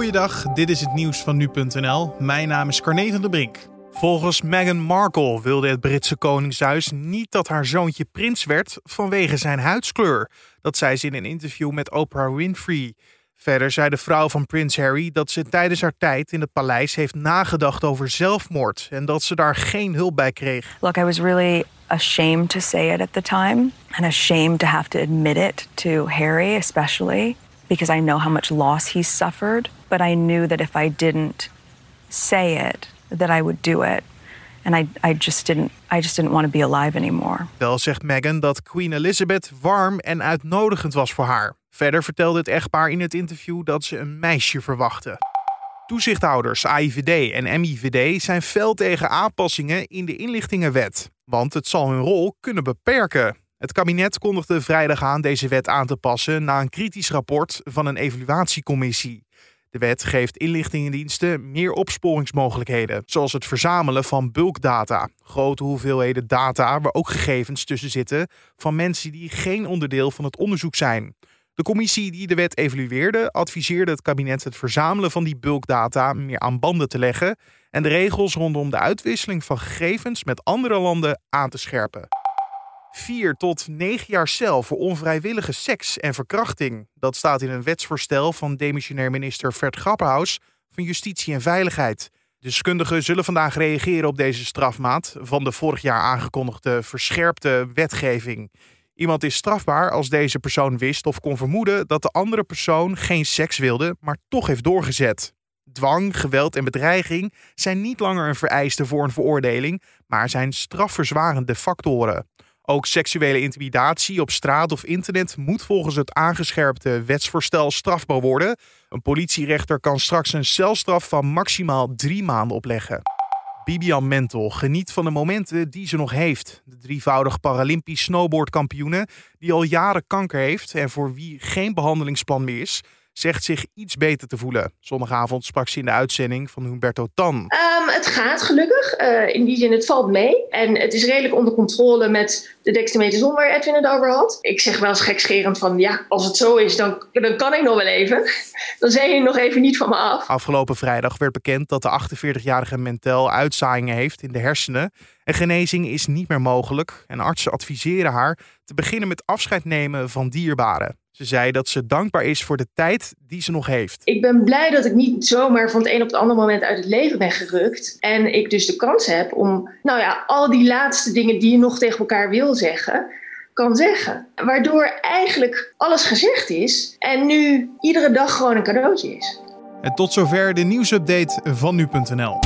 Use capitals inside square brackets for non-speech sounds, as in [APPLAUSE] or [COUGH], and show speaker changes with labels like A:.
A: Goeiedag, dit is het nieuws van nu.nl. Mijn naam is Carne van der Brink. Volgens Meghan Markle wilde het Britse koningshuis niet dat haar zoontje prins werd vanwege zijn huidskleur. Dat zei ze in een interview met Oprah Winfrey. Verder zei de vrouw van prins Harry dat ze tijdens haar tijd in het paleis heeft nagedacht over zelfmoord en dat ze daar geen hulp bij kreeg.
B: Look, I was really ashamed to say it at the time and ashamed to have to admit it to Harry especially because I know how much loss he's suffered, but I knew that if I didn't say it that I would do it. And I, I just didn't I just didn't want to be alive anymore.
A: Wel zegt Meghan dat Queen Elizabeth warm en uitnodigend was voor haar. Verder vertelde het echtpaar in het interview dat ze een meisje verwachten. Toezichthouders AIVD en MIVD zijn fel tegen aanpassingen in de inlichtingenwet, want het zal hun rol kunnen beperken. Het kabinet kondigde vrijdag aan deze wet aan te passen na een kritisch rapport van een evaluatiecommissie. De wet geeft inlichtingendiensten meer opsporingsmogelijkheden, zoals het verzamelen van bulkdata, grote hoeveelheden data waar ook gegevens tussen zitten van mensen die geen onderdeel van het onderzoek zijn. De commissie die de wet evalueerde adviseerde het kabinet het verzamelen van die bulkdata meer aan banden te leggen en de regels rondom de uitwisseling van gegevens met andere landen aan te scherpen. 4 tot 9 jaar cel voor onvrijwillige seks en verkrachting. Dat staat in een wetsvoorstel van demissionair minister Vert Grapperhaus van Justitie en Veiligheid. Deskundigen zullen vandaag reageren op deze strafmaat van de vorig jaar aangekondigde verscherpte wetgeving. Iemand is strafbaar als deze persoon wist of kon vermoeden dat de andere persoon geen seks wilde, maar toch heeft doorgezet. Dwang, geweld en bedreiging zijn niet langer een vereiste voor een veroordeling, maar zijn strafverzwarende factoren. Ook seksuele intimidatie op straat of internet moet volgens het aangescherpte wetsvoorstel strafbaar worden. Een politierechter kan straks een celstraf van maximaal drie maanden opleggen. Bibian Mentel geniet van de momenten die ze nog heeft. De drievoudig Paralympisch snowboardkampioene die al jaren kanker heeft en voor wie geen behandelingsplan meer is, zegt zich iets beter te voelen. Zondagavond sprak ze in de uitzending van Humberto Tan.
C: Um, het gaat gelukkig. Uh, in die zin, het valt mee. En het is redelijk onder controle met de dextromethason waar Edwin het over had. Ik zeg wel eens gekscherend van, ja, als het zo is, dan, dan kan ik nog wel even. [LAUGHS] Dan zei je nog even niet van me af.
A: Afgelopen vrijdag werd bekend dat de 48-jarige Mentel uitzaaiingen heeft in de hersenen. En genezing is niet meer mogelijk. En artsen adviseren haar te beginnen met afscheid nemen van dierbaren. Ze zei dat ze dankbaar is voor de tijd die ze nog heeft.
C: Ik ben blij dat ik niet zomaar van het een op het andere moment uit het leven ben gerukt. En ik dus de kans heb om, nou ja, al die laatste dingen die je nog tegen elkaar wil zeggen, kan zeggen. Waardoor eigenlijk alles gezegd is en nu iedere dag gewoon een cadeautje is.
A: En tot zover de nieuwsupdate van nu.nl.